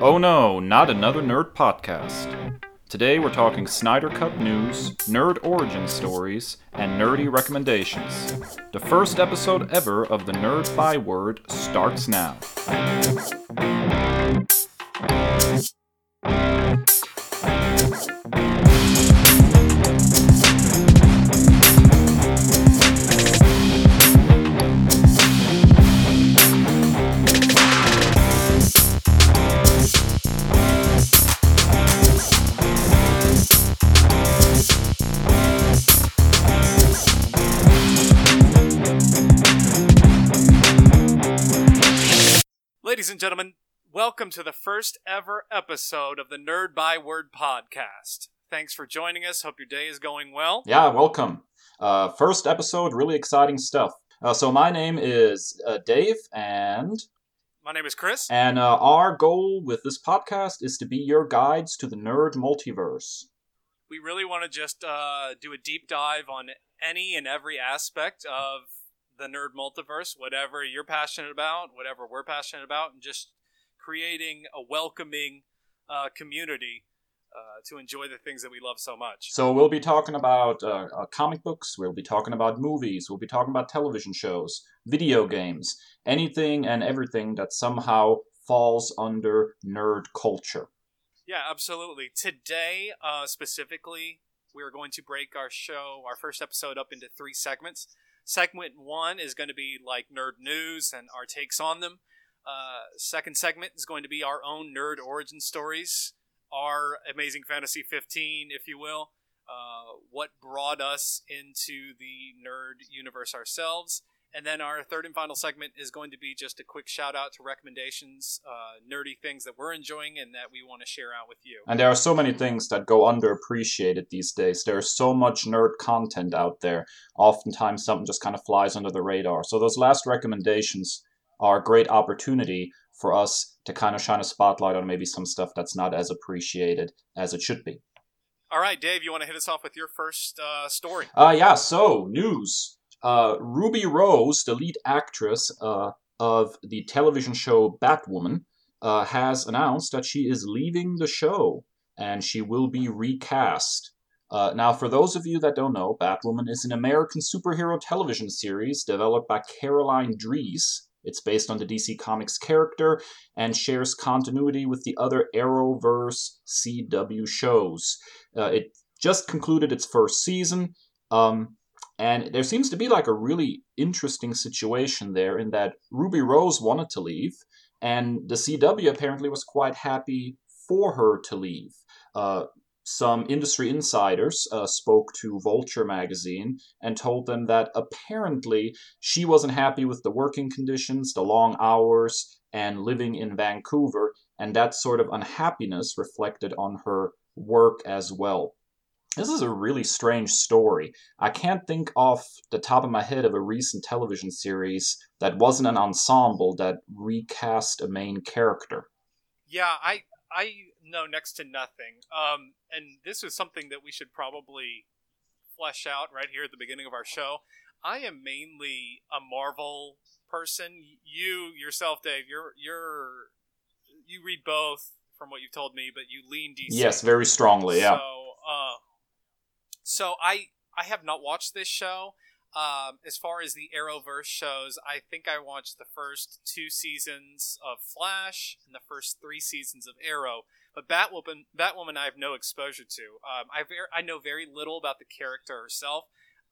Oh no, not another nerd podcast. Today we're talking Snyder Cut news, nerd origin stories, and nerdy recommendations. The first episode ever of the Nerd Byword starts now. Ladies and gentlemen, welcome to the first ever episode of the Nerd by Word podcast. Thanks for joining us. Hope your day is going well. Yeah, welcome. Uh, first episode, really exciting stuff. Uh, so my name is uh, Dave, and My name is Kris. and uh, our goal with this podcast is to be your guides to the nerd multiverse. We really want to just uh, do a deep dive on any and every aspect of the nerd multiverse, whatever you're passionate about, whatever we're passionate about, and just creating a welcoming uh, community uh, to enjoy the things that we love so much. So we'll be talking about uh, uh, comic books. We'll be talking about movies. We'll be talking about television shows, video games, anything and everything that somehow falls under nerd culture. Yeah, absolutely. Today, uh, specifically, we are going to break our show, our first episode, up into three segments. Segment one is going to be like nerd news and our takes on them. Uh, second segment is going to be our own nerd origin stories, our Amazing Fantasy 15, if you will. Uh, what brought us into the nerd universe ourselves. And then our third and final segment is going to be just a quick shout out to recommendations, uh, nerdy things that we're enjoying and that we want to share out with you. And there are so many things that go underappreciated these days. There's so much nerd content out there. Oftentimes, something just kind of flies under the radar. So, those last recommendations are a great opportunity for us to kind of shine a spotlight on maybe some stuff that's not as appreciated as it should be. All right, Dave, you want to hit us off with your first uh, story? Uh, yeah, so, news. Uh, Ruby Rose, the lead actress uh, of the television show Batwoman, uh, has announced that she is leaving the show and she will be recast. Uh, now, for those of you that don't know, Batwoman is an American superhero television series developed by Caroline Dries. It's based on the DC Comics character and shares continuity with the other Arrowverse CW shows. Uh, it just concluded its first season. Um, and there seems to be like a really interesting situation there in that Ruby Rose wanted to leave, and the CW apparently was quite happy for her to leave. Uh, some industry insiders uh, spoke to Vulture magazine and told them that apparently she wasn't happy with the working conditions, the long hours, and living in Vancouver, and that sort of unhappiness reflected on her work as well. This is a really strange story. I can't think off the top of my head of a recent television series that wasn't an ensemble that recast a main character. Yeah, I I know next to nothing. Um, and this is something that we should probably flesh out right here at the beginning of our show. I am mainly a Marvel person. You yourself, Dave, you're you're you read both from what you've told me, but you lean DC. Yes, very strongly, yeah. So, uh, so I I have not watched this show. Um, as far as the Arrowverse shows, I think I watched the first two seasons of Flash and the first three seasons of Arrow. But Batwoman, Batwoman, I have no exposure to. Um, I ver- I know very little about the character herself.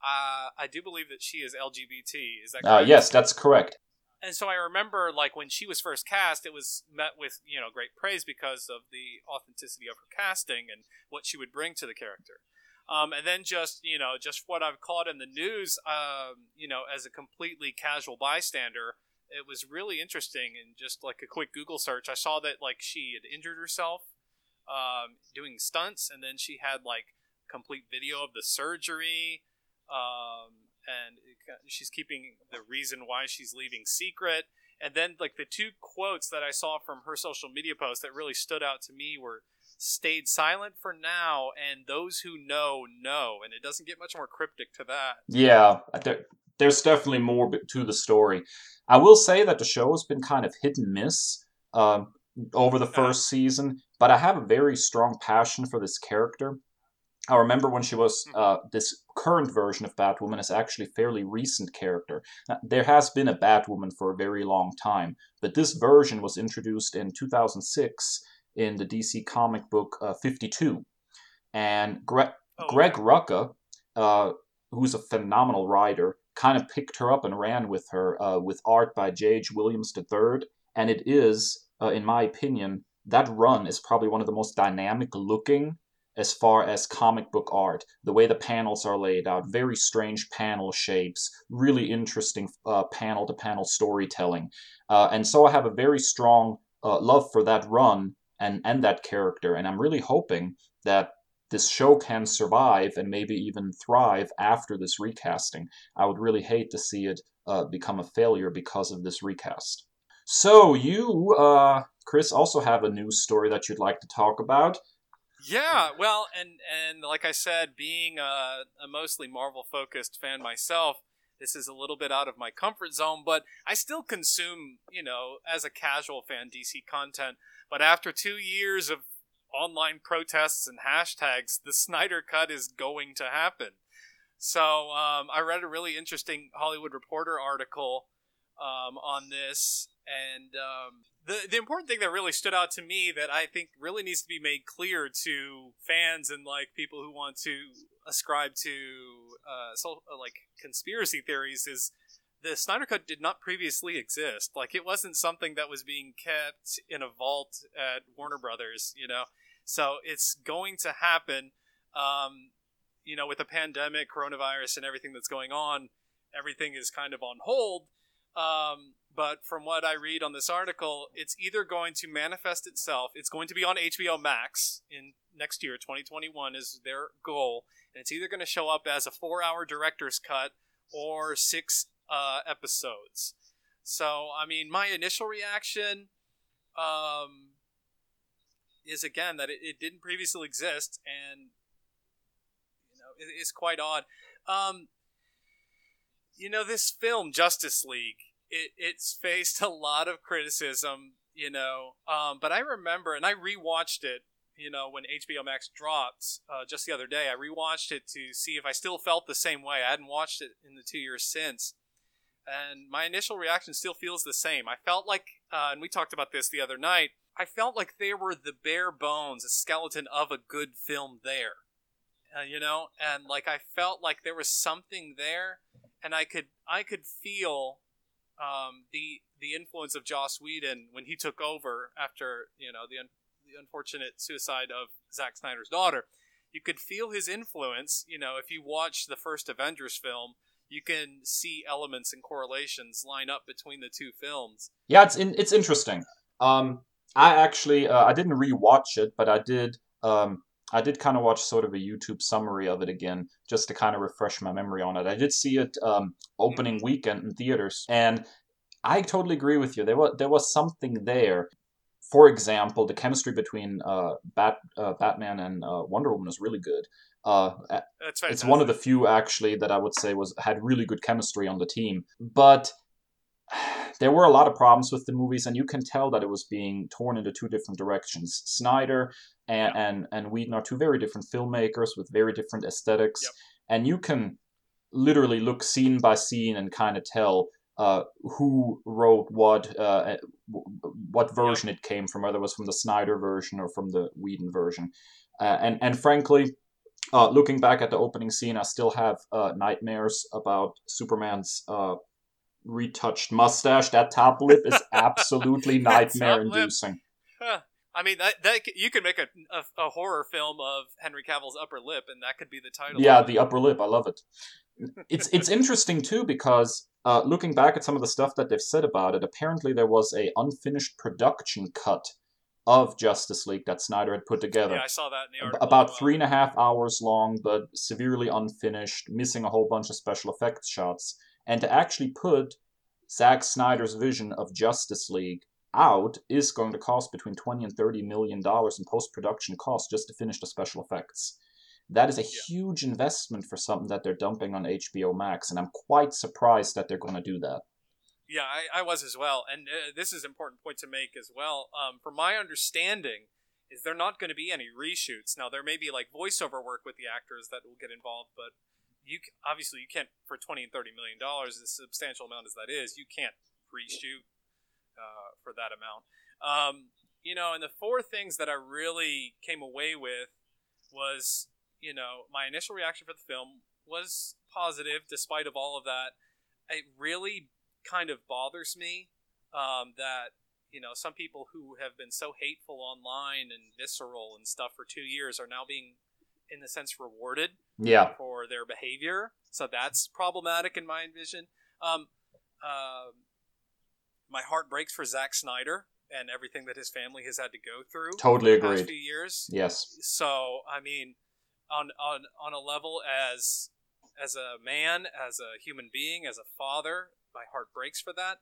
Uh, I do believe that she is LGBT. Is that Uh, correct? yes, that's correct. and so I remember, like when she was first cast, it was met with you know great praise because of the authenticity of her casting and what she would bring to the character. Um, and then just you know just what I've caught in the news, um, you know, as a completely casual bystander, it was really interesting. And just like a quick Google search, I saw that like she had injured herself um, doing stunts, and then she had like complete video of the surgery. Um, and she's keeping the reason why she's leaving secret. And then, like the two quotes that I saw from her social media post that really stood out to me were "stayed silent for now," and "those who know know." And it doesn't get much more cryptic to that. Yeah, there, there's definitely more to the story. I will say that the show has been kind of hit and miss. Um, over the first season, but I have a very strong passion for this character. I remember when she was Mm-hmm. uh, this current version of Batwoman is actually a fairly recent character. Now, there has been a Batwoman for a very long time, but this version was introduced in 2006 in the DC comic book uh, 52. And Gre- Oh, Greg Rucka, uh, who's a phenomenal writer, kind of picked her up and ran with her uh, with art by J.H. Williams III. And it is, uh, in my opinion, that run is probably one of the most dynamic looking as far as comic book art. The way the panels are laid out, very strange panel shapes, really interesting panel to panel storytelling. Uh, and so I have a very strong uh, love for that run and, and that character. And I'm really hoping that this show can survive and maybe even thrive after this recasting. I would really hate to see it uh, become a failure because of this recast. So you, uh, Kris, also have a news story that you'd like to talk about. Yeah, well, and and like I said, being a, a mostly Marvel focused fan myself, this is a little bit out of my comfort zone, but I still consume, you know, as a casual fan, DC content. But after two years of online protests and hashtags, the Snyder Cut is going to happen. So um, I read a really interesting Hollywood Reporter article um, on this, and um, the the important thing that really stood out to me that I think really needs to be made clear to fans and like people who want to ascribe to uh, so, like conspiracy theories is the Snyder Cut did not previously exist. Like it wasn't something that was being kept in a vault at Warner Brothers, you know. So it's going to happen. Um, you know, with the pandemic, coronavirus, and everything that's going on, everything is kind of on hold. Um, but from what I read on this article, it's either going to manifest itself. It's going to be on HBO Max in next year, 2021 is their goal, and it's either going to show up as a four-hour director's cut or six uh, episodes. So, I mean, my initial reaction um, is again that it, it didn't previously exist, and you know, it, it's quite odd. Um, you know, this film Justice League, it, it's faced a lot of criticism. You know, um, but I remember, and I rewatched it. You know, when HBO Max dropped uh, just the other day, I rewatched it to see if I still felt the same way. I hadn't watched it in the two years since, and my initial reaction still feels the same. I felt like, uh, and we talked about this the other night. I felt like they were the bare bones, a skeleton of a good film there. Uh, you know, and like I felt like there was something there, and I could I could feel um, the the influence of Joss Whedon when he took over after you know the un- the unfortunate suicide of Zack Snyder's daughter. You could feel his influence. You know, if you watch the first Avengers film, you can see elements and correlations line up between the two films. Yeah, it's in, it's interesting. Um, I actually uh, I didn't rewatch it, but I did um, I did kind of watch sort of a YouTube summary of it again, just to kind of refresh my memory on it. I did see it um, opening weekend in theaters, and I totally agree with you. There was there was something there. For example, the chemistry between uh, Bat uh, Batman and uh, Wonder Woman is really good. Uh, That's it's one of the few actually that I would say was had really good chemistry on the team, but there were a lot of problems with the movies, and you can tell that it was being torn into two different directions. Snyder and Yep. and, and Whedon are two very different filmmakers with very different aesthetics, Yep. and you can literally look scene by scene and kind of tell uh, who wrote what, uh, what version it came from, whether it was from the Snyder version or from the Whedon version, uh, and and frankly. Uh, looking back at the opening scene, I still have uh, nightmares about Superman's uh, retouched mustache. That top lip is absolutely nightmare-inducing. Huh. I mean, that, that you could make a, a, a horror film of Henry Cavill's upper lip, and that could be the title. Yeah, the upper lip. I love it. It's it's interesting too because uh, looking back at some of the stuff that they've said about it, apparently there was a unfinished production cut of Justice League that Snyder had put together. yeah, I saw that in the article. about three and a half hours long, but severely unfinished, missing a whole bunch of special effects shots. And to actually put Zack Snyder's vision of Justice League out is going to cost between 20 and 30 million dollars in post-production costs just to finish the special effects. That is a huge investment for something that they're dumping on HBO Max, and I'm quite surprised that they're going to do that. Yeah, I, I was as well, and uh, this is an important point to make as well. Um, from my understanding, is there not going to be any reshoots. Now there may be like voiceover work with the actors that will get involved, but you obviously you can't for twenty and thirty million dollars, as substantial amount as that is, you can't reshoot uh, for that amount. Um, you know, and the four things that I really came away with was, you know, my initial reaction for the film was positive, despite of all of that. It really kind of bothers me um, that you know some people who have been so hateful online and visceral and stuff for two years are now being in a sense rewarded yeah. for their behavior. So that's problematic in my vision. Um, uh, my heart breaks for Zack Snyder and everything that his family has had to go through totally agreed. few years. Yes. So I mean on on on a level as as a man as a human being as a father my heart breaks for that.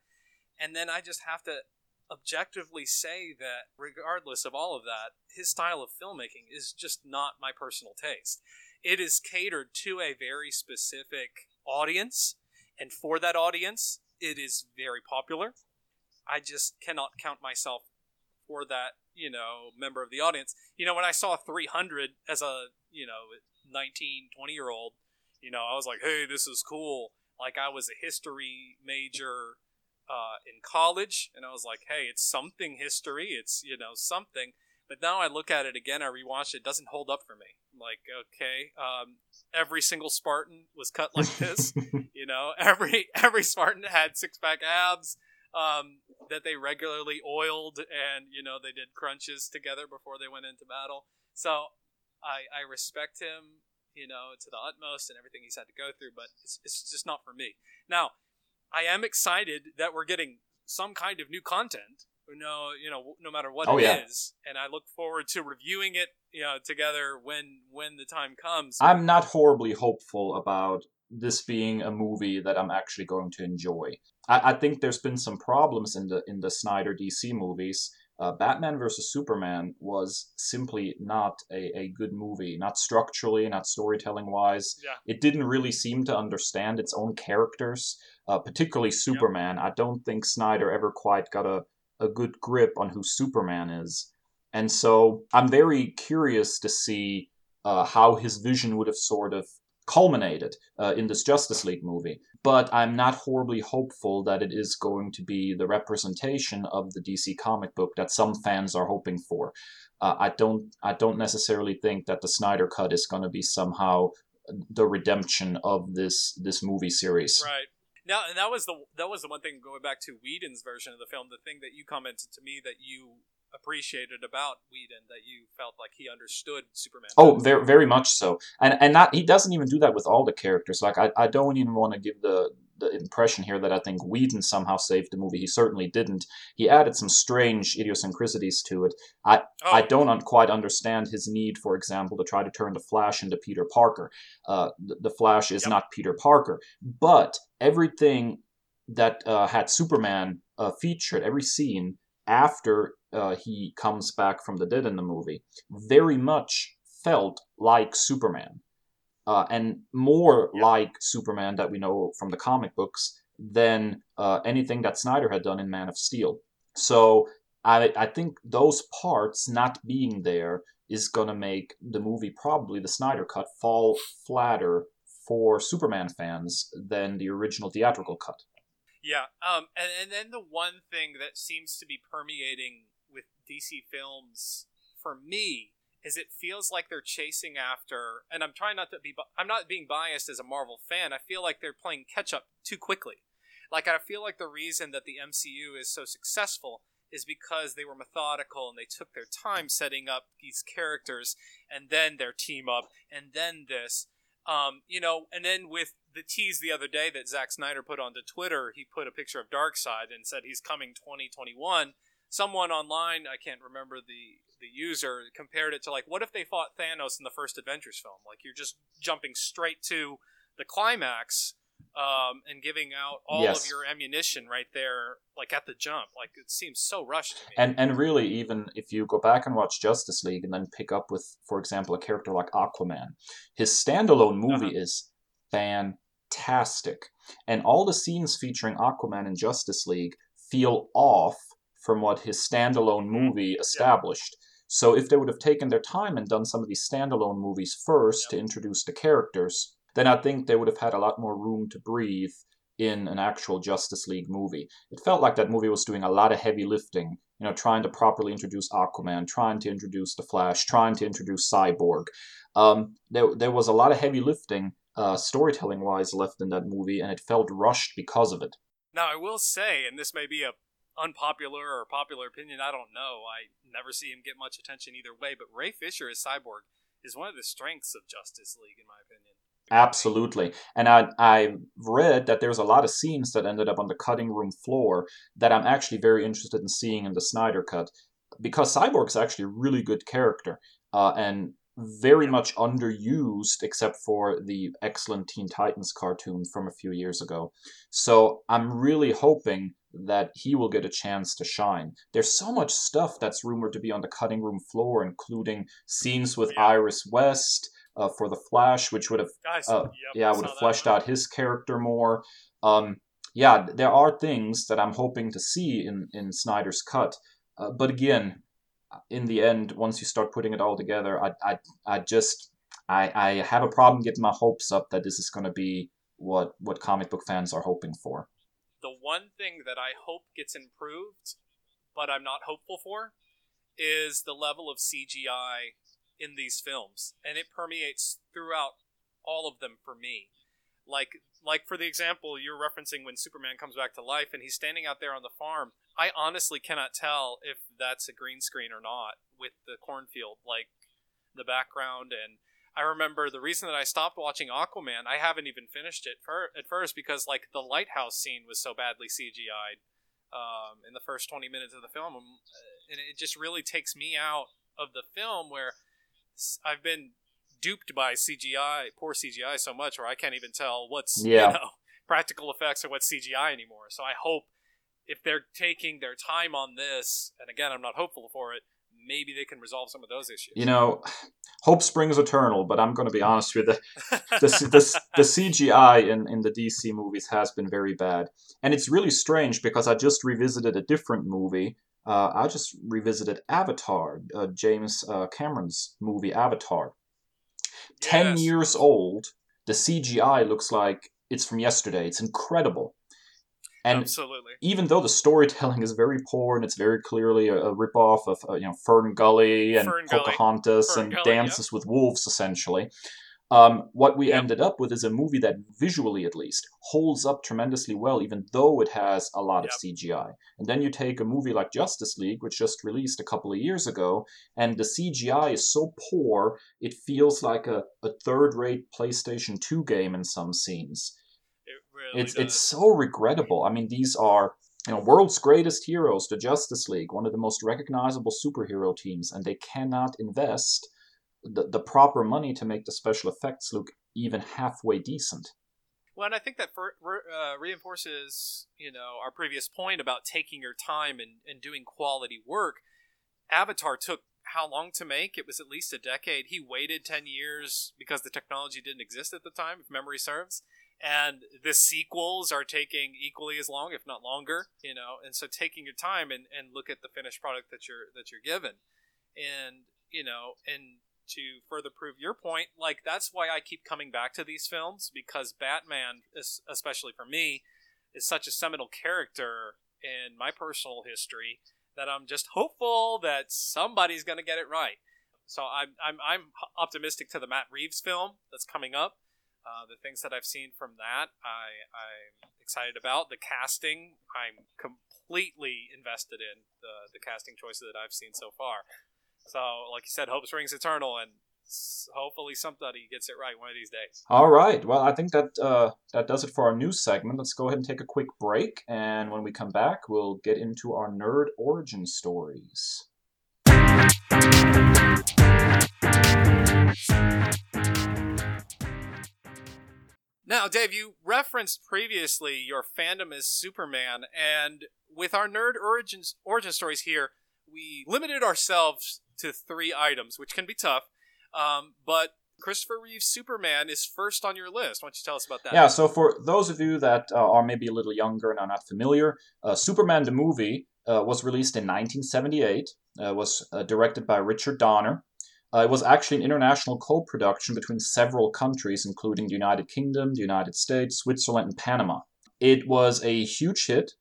And then I just have to objectively say that regardless of all of that his style of filmmaking is just not my personal taste. It is catered to a very specific audience and for that audience it is very popular. I just cannot count myself for that you know member of the audience. You know when i saw 300 as a you know 19 20 year old you know i was like hey this is cool like i was a history major uh, in college, and I was like, hey, it's something history. It's you know something. But now I look at it again. I rewatch it. it doesn't hold up for me. I'm like, okay, um, every single Spartan was cut like this. you know, every every Spartan had six pack abs um, that they regularly oiled, and you know they did crunches together before they went into battle. So I I respect him, you know, to the utmost and everything he's had to go through. But it's it's just not for me. Now I am excited that we're getting some kind of new content. No, you know, no matter what Oh, it yeah. is, and I look forward to reviewing it, you know, together when when the time comes. I'm not horribly hopeful about this being a movie that I'm actually going to enjoy. I, I think there's been some problems in the in the Snyder DC movies. Uh, Batman versus Superman was simply not a, a good movie, not structurally, not storytelling wise. Yeah. It didn't really seem to understand its own characters, uh, particularly Superman. I don't think Snyder ever quite got a, a good grip on who Superman is. And so I'm very curious to see uh, how his vision would have sort of culminated uh, in this Justice League movie. But I'm not horribly hopeful that it is going to be the representation of the DC comic book that some fans are hoping for. Uh, I don't. I don't necessarily think that the Snyder cut is going to be somehow the redemption of this this movie series. Right. Now, and that was the that was the one thing going back to Whedon's version of the film. The thing that you commented to me that you appreciated about Whedon that you felt like he understood Superman. Oh, very, very much so. And and not he doesn't even do that with all the characters. Like I, I don't even want to give the the impression here that I think Whedon somehow saved the movie. He certainly didn't. He added some strange idiosyncrasies to it. I oh, I don't un- quite understand his need, for example, to try to turn the Flash into Peter Parker. Uh, the, the Flash is Yep. not Peter Parker, but everything that uh, had Superman uh, featured, every scene after uh, he comes back from the dead in the movie, very much felt like Superman, uh, and more Yep. like Superman that we know from the comic books than uh, anything that Snyder had done in Man of Steel. So I, I think those parts not being there is going to make the movie, probably the Snyder cut, fall flatter for Superman fans than the original theatrical cut. Yeah. Um. And and then the one thing that seems to be permeating with DC films for me is it feels like they're chasing after, and I'm trying not to be i'm not being biased as a Marvel fan. I feel like they're playing catch up too quickly. Like I feel like the reason that the MCU is so successful is because they were methodical and they took their time setting up these characters and then their team up and then this. Um, you know, and then with the tease the other day that Zack Snyder put onto Twitter, he put a picture of Darkseid and said he's coming 2021. Someone online, I can't remember the the user, compared it to like, what if they fought Thanos in the first Avengers film? Like you're just jumping straight to the climax um, and giving out all Yes. of your ammunition right there, like at the jump. Like it seems so rushed to me. And and really, even if you go back and watch Justice League and then pick up with, for example, a character like Aquaman, his standalone movie is fantastic. And all the scenes featuring Aquaman in Justice League feel off from what his standalone movie established. So if they would have taken their time and done some of these standalone movies first to introduce the characters, then I think they would have had a lot more room to breathe in an actual Justice League movie. It felt like that movie was doing a lot of heavy lifting, you know, trying to properly introduce Aquaman, trying to introduce the Flash, trying to introduce Cyborg. Um, there, there was a lot of heavy lifting, uh, storytelling wise, left in that movie, and it felt rushed because of it. Now, I will say, and this may be a unpopular or popular opinion, I don't know. I never see him get much attention either way, but Ray Fisher as Cyborg is one of the strengths of Justice League, in my opinion. Absolutely. And I I read that there's a lot of scenes that ended up on the cutting room floor that I'm actually very interested in seeing in the Snyder cut because Cyborg's actually a really good character uh, and very much underused except for the excellent Teen Titans cartoon from a few years ago. So I'm really hoping that he will get a chance to shine. There's so much stuff that's rumored to be on the cutting room floor, including scenes with Yeah. Iris West uh, for the Flash, which would have uh, yep, yeah, would have fleshed out his character more. Um, yeah, there are things that I'm hoping to see in in Snyder's cut, uh, but again, in the end, once you start putting it all together, I I, I just I, I have a problem getting my hopes up that this is going to be what what comic book fans are hoping for. The one thing that I hope gets improved, but I'm not hopeful for, is the level of CGI in these films, and it permeates throughout all of them for me. Like, like for the example you're referencing when Superman comes back to life and he's standing out there on the farm. I honestly cannot tell if that's a green screen or not with the cornfield, like the background. And I remember the reason that I stopped watching Aquaman. I haven't even finished it for, at first because like the lighthouse scene was so badly CGI'd um, in the first 20 minutes of the film, um, and it just really takes me out of the film where I've been duped by CGI, poor CGI, so much where I can't even tell what's Yeah. you know practical effects or what's CGI anymore. So I hope if they're taking their time on this, and again, I'm not hopeful for it, maybe they can resolve some of those issues. You know, hope springs eternal, but I'm going to be honest with you. the, the, the, the CGI in, in the DC movies has been very bad. And it's really strange because I just revisited a different movie. Uh, I just revisited Avatar, uh, James uh, Cameron's movie Avatar. 10 years old, the CGI looks like it's from yesterday. It's incredible. And Absolutely. even though the storytelling is very poor and it's very clearly a, a ripoff of uh, you know Fern Gully and Fern Pocahontas Fern and Gully, Dances with Wolves, essentially, um, what we Yep. ended up with is a movie that visually, at least, holds up tremendously well, even though it has a lot of CGI. And then you take a movie like Justice League, which just released a couple of years ago, and the CGI is so poor it feels like a, a third-rate PlayStation 2 game in some scenes really it's does. it's so regrettable. I mean, these are you know world's greatest heroes, the Justice League, one of the most recognizable superhero teams, and they cannot invest the, the proper money to make the special effects look even halfway decent. Well, and I think that for, uh, reinforces, you know, our previous point about taking your time and, and doing quality work. Avatar took how long to make? It was at least a decade. He waited 10 years because the technology didn't exist at the time, if memory serves. And the sequels are taking equally as long, if not longer, you know, and so taking your time and, and look at the finished product that you're that you're given. And, you know, and to further prove your point, like that's why I keep coming back to these films because Batman, es- especially for me, is such a seminal character in my personal history that I'm just hopeful that somebody's going to get it right. So I'm I'm I'm optimistic to the Matt Reeves film that's coming up. Uh, the things that I've seen from that, I I'm excited about. The casting, I'm completely invested in the the casting choices that I've seen so far. So, like you said, hope springs eternal, and hopefully somebody gets it right one of these days. All right. Well, I think that uh, that does it for our news segment. Let's go ahead and take a quick break, and when we come back, we'll get into our nerd origin stories. Now, Dave, you referenced previously your fandom as Superman, and with our nerd origins origin stories here, we limited ourselves to three items, which can be tough. Um, but Christopher Reeve's Superman is first on your list. Why don't you tell us about that? Yeah, so for those of you that uh, are maybe a little younger and are not familiar, uh, Superman the movie uh, was released in 1978. Uh, was uh, directed by Richard Donner. Uh, it was actually an international co-production between several countries, including the United Kingdom, the United States, Switzerland, and Panama. It was a huge hit,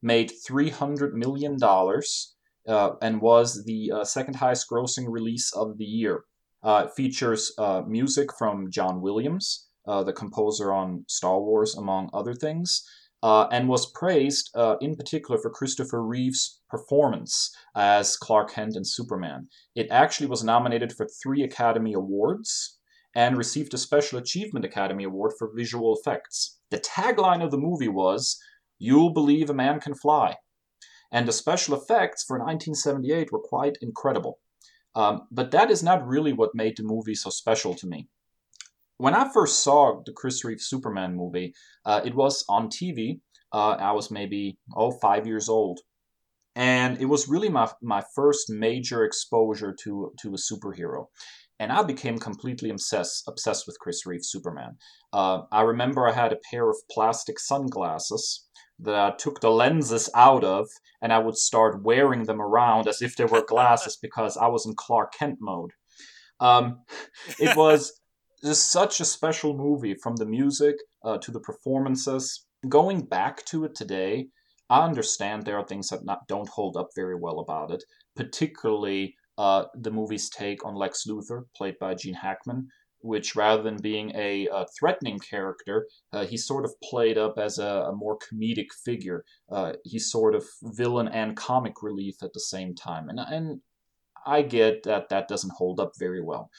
made 300 million dollars, and was the second highest grossing release of the year. Uh, it features uh, music from John Williams, uh, the composer on Star Wars, among other things, uh, and was praised uh, in particular for Christopher Reeve's performance as Clark Kent and Superman. It actually was nominated for three Academy Awards and received a Special Achievement Academy Award for visual effects. The tagline of the movie was, You'll believe a man can fly. And the special effects for 1978 were quite incredible. Um, but that is not really what made the movie so special to me. When I first saw the Chris Reeve Superman movie, uh, it was on TV. Uh, I was maybe, oh, five years old. And it was really my, my first major exposure to, to a superhero. And I became completely obsessed, obsessed with Chris Reeve Superman. Uh, I remember I had a pair of plastic sunglasses that I took the lenses out of and I would start wearing them around as if they were glasses because I was in Clark Kent mode. Um, it was just such a special movie from the music uh, to the performances. Going back to it today, I understand there are things that not, don't hold up very well about it, particularly uh, the movie's take on Lex Luthor, played by Gene Hackman, which rather than being a, a threatening character, uh, he sort of played up as a, a more comedic figure. Uh, he's sort of villain and comic relief at the same time, and and I get that that doesn't hold up very well.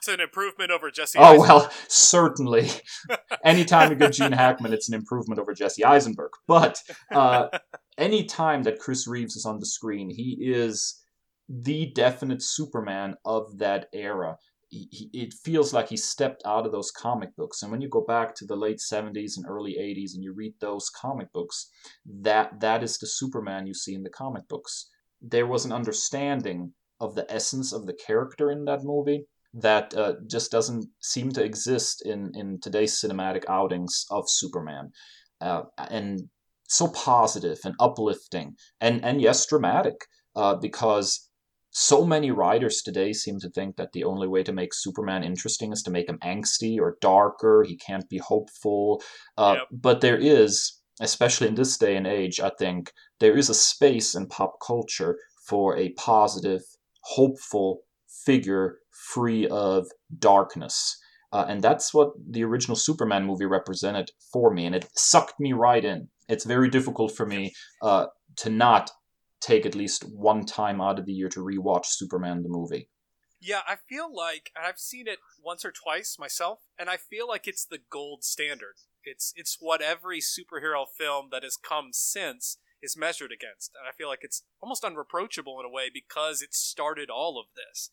It's an improvement over Jesse. Oh Eisenberg. well, certainly. anytime you get Gene Hackman, it's an improvement over Jesse Eisenberg. But uh, any time that Chris Reeves is on the screen, he is the definite Superman of that era he, it feels like he stepped out of those comic books. And when you go back to the late 70s and early 80s and you read those comic books, that that is the Superman you see in the comic books. There was an understanding of the essence of the character in that movie that uh, just doesn't seem to exist in, in today's cinematic outings of Superman. Uh, and so positive and uplifting and, and yes, dramatic uh, because so many writers today seem to think that the only way to make Superman interesting is to make him angsty or darker. He can't be hopeful. Uh, yep. But there is, especially in this day and age, I think there is a space in pop culture for a positive, hopeful figure free of darkness. Uh, and that's what the original Superman movie represented for me, and it sucked me right in. It's very difficult for me uh, to not take at least one time out of the year to rewatch Superman the movie. Yeah, I feel like I've seen it once or twice myself, and I feel like it's the gold standard. It's it's what every superhero film that has come since is measured against, and I feel like it's almost unreproachable in a way because it started all of this.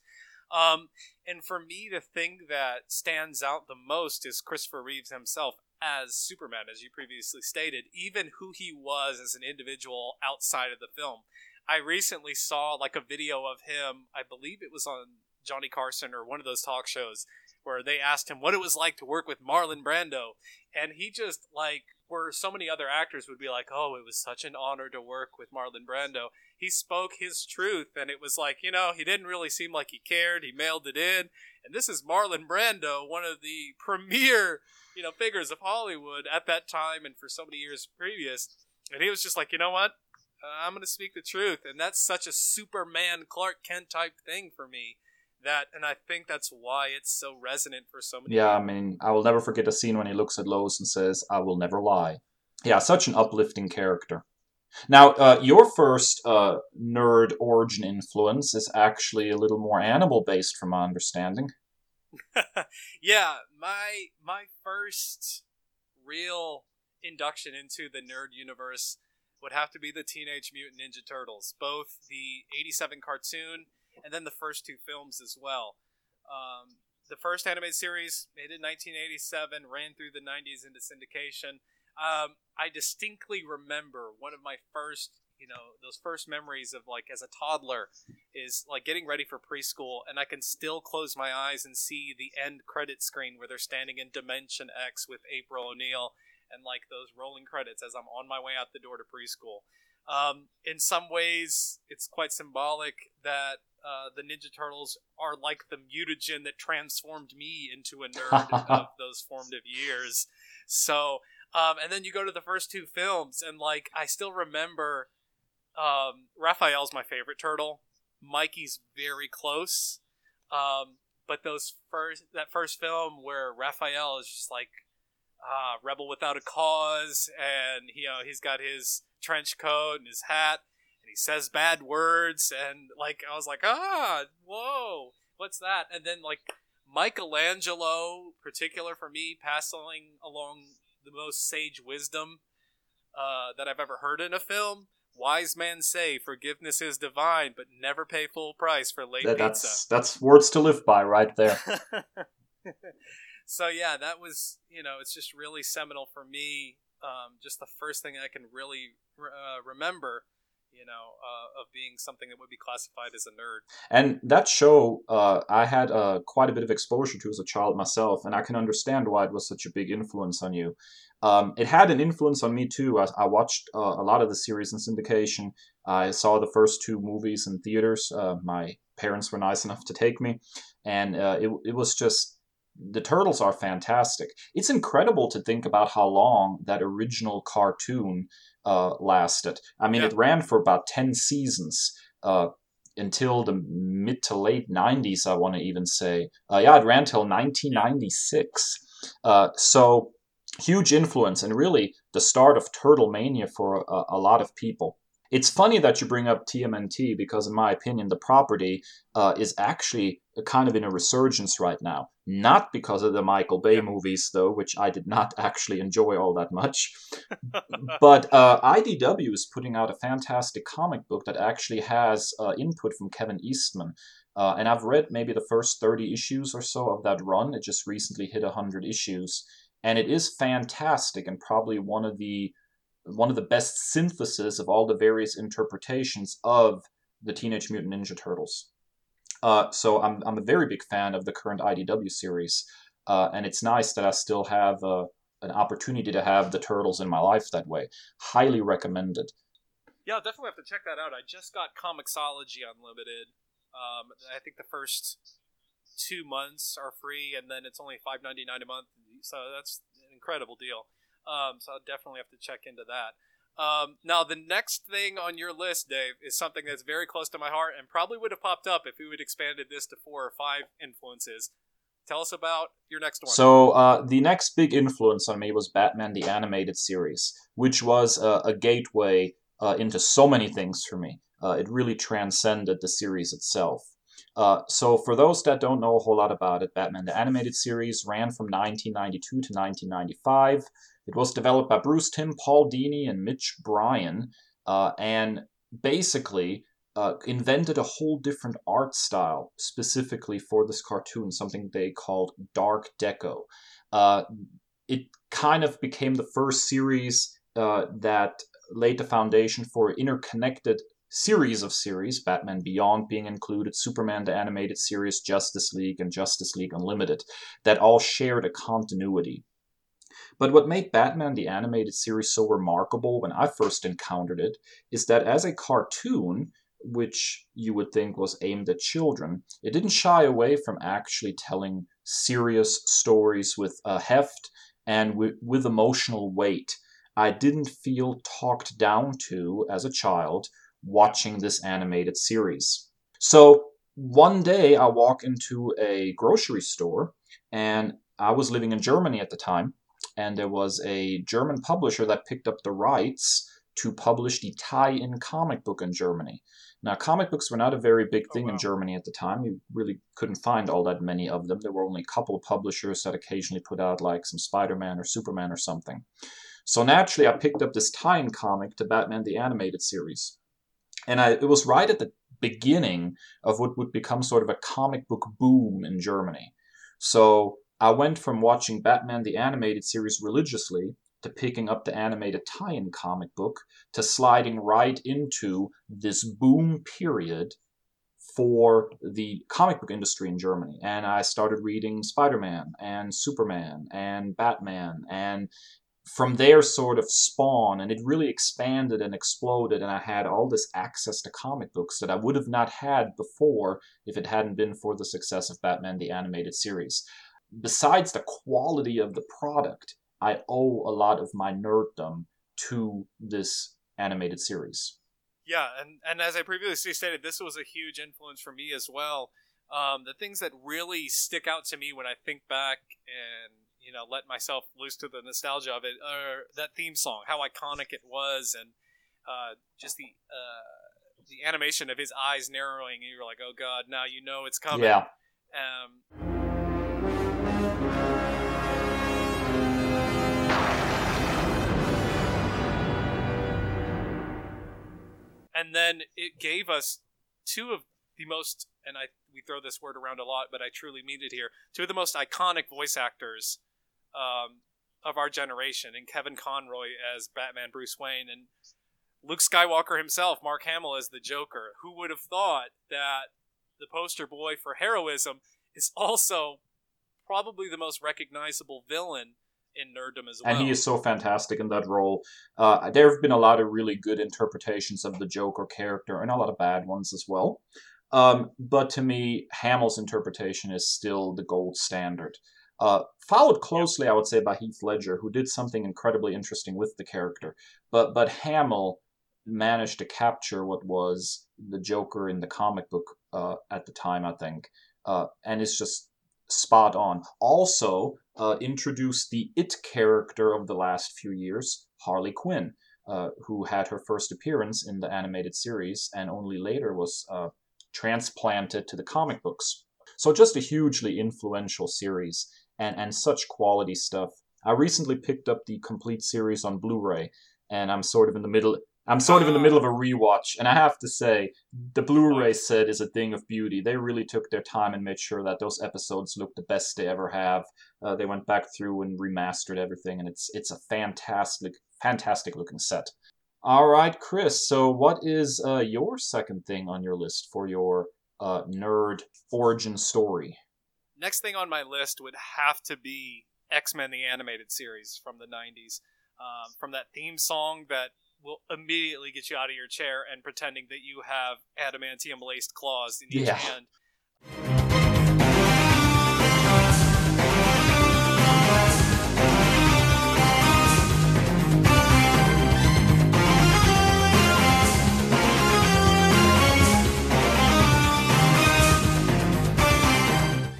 Um, and for me, the thing that stands out the most is Christopher Reeves himself as Superman, as you previously stated, even who he was as an individual outside of the film. I recently saw like a video of him, I believe it was on Johnny Carson or one of those talk shows, where they asked him what it was like to work with Marlon Brando. And he just, like, where so many other actors would be like, oh, it was such an honor to work with Marlon Brando. He spoke his truth, and it was like, you know, he didn't really seem like he cared. He mailed it in. And this is Marlon Brando, one of the premier you know, figures of Hollywood at that time and for so many years previous. And he was just like, you know what? Uh, I'm going to speak the truth. And that's such a Superman Clark Kent type thing for me. That, and I think that's why it's so resonant for so many. Yeah, people. I mean, I will never forget a scene when he looks at Lois and says, "I will never lie." Yeah, such an uplifting character. Now, uh, your first uh, nerd origin influence is actually a little more animal based, from my understanding. yeah, my my first real induction into the nerd universe would have to be the Teenage Mutant Ninja Turtles, both the 87 cartoon and then the first two films as well. Um, the first animated series, made in 1987, ran through the 90s into syndication. Um, I distinctly remember one of my first you know those first memories of like as a toddler is like getting ready for preschool and i can still close my eyes and see the end credit screen where they're standing in dimension x with april o'neil and like those rolling credits as i'm on my way out the door to preschool. Um, in some ways it's quite symbolic that uh, the ninja turtles are like the mutagen that transformed me into a nerd of those formative years. So um, and then you go to the first two films, and like I still remember, um, Raphael's my favorite turtle. Mikey's very close, um, but those first that first film where Raphael is just like uh, rebel without a cause, and you know he's got his trench coat and his hat, and he says bad words, and like I was like, ah, whoa, what's that? And then like Michelangelo, particular for me, passing along the most sage wisdom uh, that I've ever heard in a film. Wise men say forgiveness is divine, but never pay full price for late that, that's, pizza. That's words to live by, right there. so yeah, that was you know it's just really seminal for me. Um, just the first thing I can really uh, remember you know, uh, of being something that would be classified as a nerd. And that show, uh, I had uh, quite a bit of exposure to as a child myself, and I can understand why it was such a big influence on you. Um, it had an influence on me too. I, I watched uh, a lot of the series in syndication. I saw the first two movies in theaters. Uh, my parents were nice enough to take me, and uh, it, it was just the turtles are fantastic. It's incredible to think about how long that original cartoon uh, lasted. I mean, yeah. it ran for about 10 seasons uh, until the mid to late 90s, I want to even say. Uh, yeah, it ran till 1996. Uh, so, huge influence and really the start of Turtle Mania for a, a lot of people. It's funny that you bring up TMNT because, in my opinion, the property uh, is actually kind of in a resurgence right now. Not because of the Michael Bay movies, though, which I did not actually enjoy all that much. but uh, IDW is putting out a fantastic comic book that actually has uh, input from Kevin Eastman. Uh, and I've read maybe the first 30 issues or so of that run. It just recently hit 100 issues. And it is fantastic and probably one of the one of the best synthesis of all the various interpretations of the Teenage Mutant Ninja Turtles. Uh, so I'm, I'm a very big fan of the current IDW series, uh, and it's nice that I still have uh, an opportunity to have the Turtles in my life that way. Highly recommended. Yeah, I'll definitely have to check that out. I just got Comixology Unlimited. Um, I think the first two months are free, and then it's only five ninety nine a month. So that's an incredible deal. Um, so I'll definitely have to check into that. Um, now, the next thing on your list, Dave, is something that's very close to my heart and probably would have popped up if we had expanded this to four or five influences. Tell us about your next one. So, uh, the next big influence on me was Batman the Animated Series, which was uh, a gateway uh, into so many things for me. Uh, it really transcended the series itself. Uh, so, for those that don't know a whole lot about it, Batman the Animated Series ran from 1992 to 1995. It was developed by Bruce Timm, Paul Dini, and Mitch Brian, uh, and basically uh, invented a whole different art style specifically for this cartoon, something they called Dark Deco. Uh, it kind of became the first series uh, that laid the foundation for interconnected series of series, Batman Beyond being included, Superman the Animated Series, Justice League, and Justice League Unlimited, that all shared a continuity. But what made Batman the Animated Series so remarkable when I first encountered it is that as a cartoon, which you would think was aimed at children, it didn't shy away from actually telling serious stories with a heft and with, with emotional weight. I didn't feel talked down to as a child watching this animated series. So one day I walk into a grocery store and I was living in Germany at the time and there was a German publisher that picked up the rights to publish the tie-in comic book in Germany. Now, comic books were not a very big oh, thing oh, wow. in Germany at the time. You really couldn't find all that many of them. There were only a couple of publishers that occasionally put out like some Spider-Man or Superman or something. So naturally, I picked up this tie-in comic to Batman the Animated Series. And I, it was right at the beginning of what would become sort of a comic book boom in Germany. So I went from watching Batman the Animated Series religiously to picking up the animated tie in comic book to sliding right into this boom period for the comic book industry in Germany. And I started reading Spider Man and Superman and Batman and from there sort of spawn and it really expanded and exploded and i had all this access to comic books that i would have not had before if it hadn't been for the success of batman the animated series besides the quality of the product i owe a lot of my nerddom to this animated series. Yeah and, and as i previously stated this was a huge influence for me as well. Um, the things that really stick out to me when i think back and you know let myself loose to the nostalgia of it or that theme song how iconic it was and uh, just the uh, the animation of his eyes narrowing and you're like oh god now you know it's coming. Yeah. Um, and then it gave us two of the most and I we throw this word around a lot, but I truly mean it here. Two of the most iconic voice actors um, of our generation, and Kevin Conroy as Batman Bruce Wayne, and Luke Skywalker himself, Mark Hamill as the Joker. Who would have thought that the poster boy for heroism is also probably the most recognizable villain in nerddom as well. And he is so fantastic in that role. Uh, there have been a lot of really good interpretations of the Joker character, and a lot of bad ones as well. Um, but to me, Hamill's interpretation is still the gold standard. Uh, followed closely, I would say, by Heath Ledger, who did something incredibly interesting with the character. But but Hamill managed to capture what was the Joker in the comic book uh, at the time, I think, uh, and it's just spot on. Also, uh, introduced the It character of the last few years, Harley Quinn, uh, who had her first appearance in the animated series and only later was uh, transplanted to the comic books. So just a hugely influential series and, and such quality stuff. I recently picked up the complete series on Blu-ray, and I'm sort of in the middle. I'm sort of in the middle of a rewatch, and I have to say, the Blu-ray set is a thing of beauty. They really took their time and made sure that those episodes look the best they ever have. Uh, they went back through and remastered everything, and it's it's a fantastic, fantastic looking set. All right, Kris. So, what is uh, your second thing on your list for your uh, nerd origin story? next thing on my list would have to be X Men the animated series from the '90s, um, from that theme song that will immediately get you out of your chair and pretending that you have adamantium laced claws in each Yeah. hand.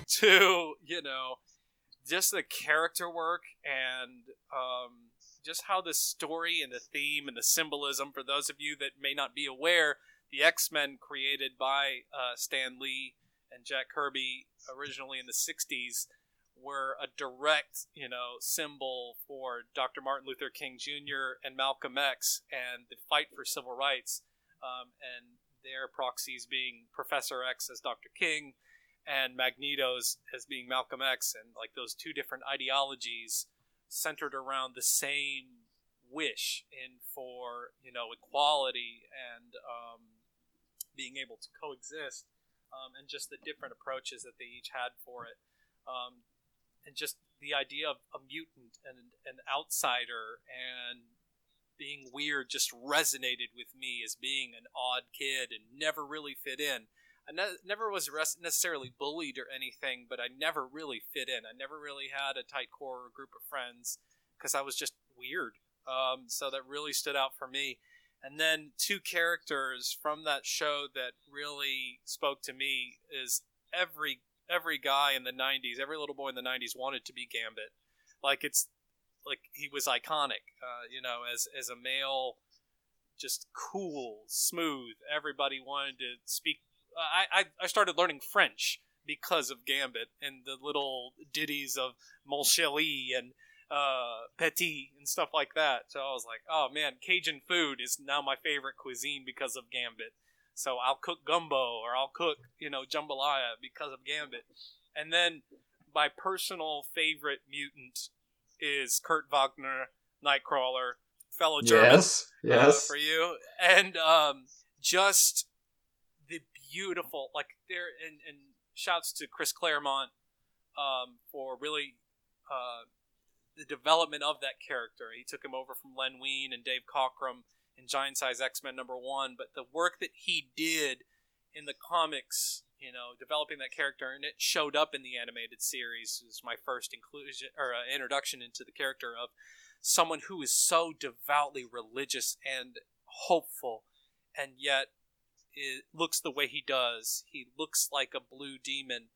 to you know just the character work and um, just how the story and the theme and the symbolism for those of you that may not be aware the x-men created by uh, stan lee and jack kirby originally in the 60s were a direct you know symbol for dr martin luther king jr and malcolm x and the fight for civil rights um, and their proxies being professor x as dr king and Magneto's as being Malcolm X, and like those two different ideologies centered around the same wish in for you know equality and um, being able to coexist, um, and just the different approaches that they each had for it, um, and just the idea of a mutant and an outsider and being weird just resonated with me as being an odd kid and never really fit in. I ne- never was necessarily bullied or anything, but I never really fit in. I never really had a tight core group of friends because I was just weird. Um, so that really stood out for me. And then two characters from that show that really spoke to me is every every guy in the '90s, every little boy in the '90s wanted to be Gambit. Like it's like he was iconic, uh, you know, as as a male, just cool, smooth. Everybody wanted to speak I, I, started learning French because of Gambit and the little ditties of Mon Chéri and uh, Petit and stuff like that. So I was like, oh man, Cajun food is now my favorite cuisine because of Gambit. So I'll cook gumbo or I'll cook, you know, jambalaya because of Gambit. And then my personal favorite mutant is Kurt Wagner Nightcrawler, fellow German. Yes, uh, yes. for you, and um, just beautiful like there and, and shouts to Chris Claremont um, for really uh, the development of that character. He took him over from Len Wein and Dave Cockrum in Giant Size X Men number one, but the work that he did in the comics, you know, developing that character, and it showed up in the animated series. Is my first inclusion or uh, introduction into the character of someone who is so devoutly religious and hopeful, and yet it looks the way he does. He looks like a blue demon,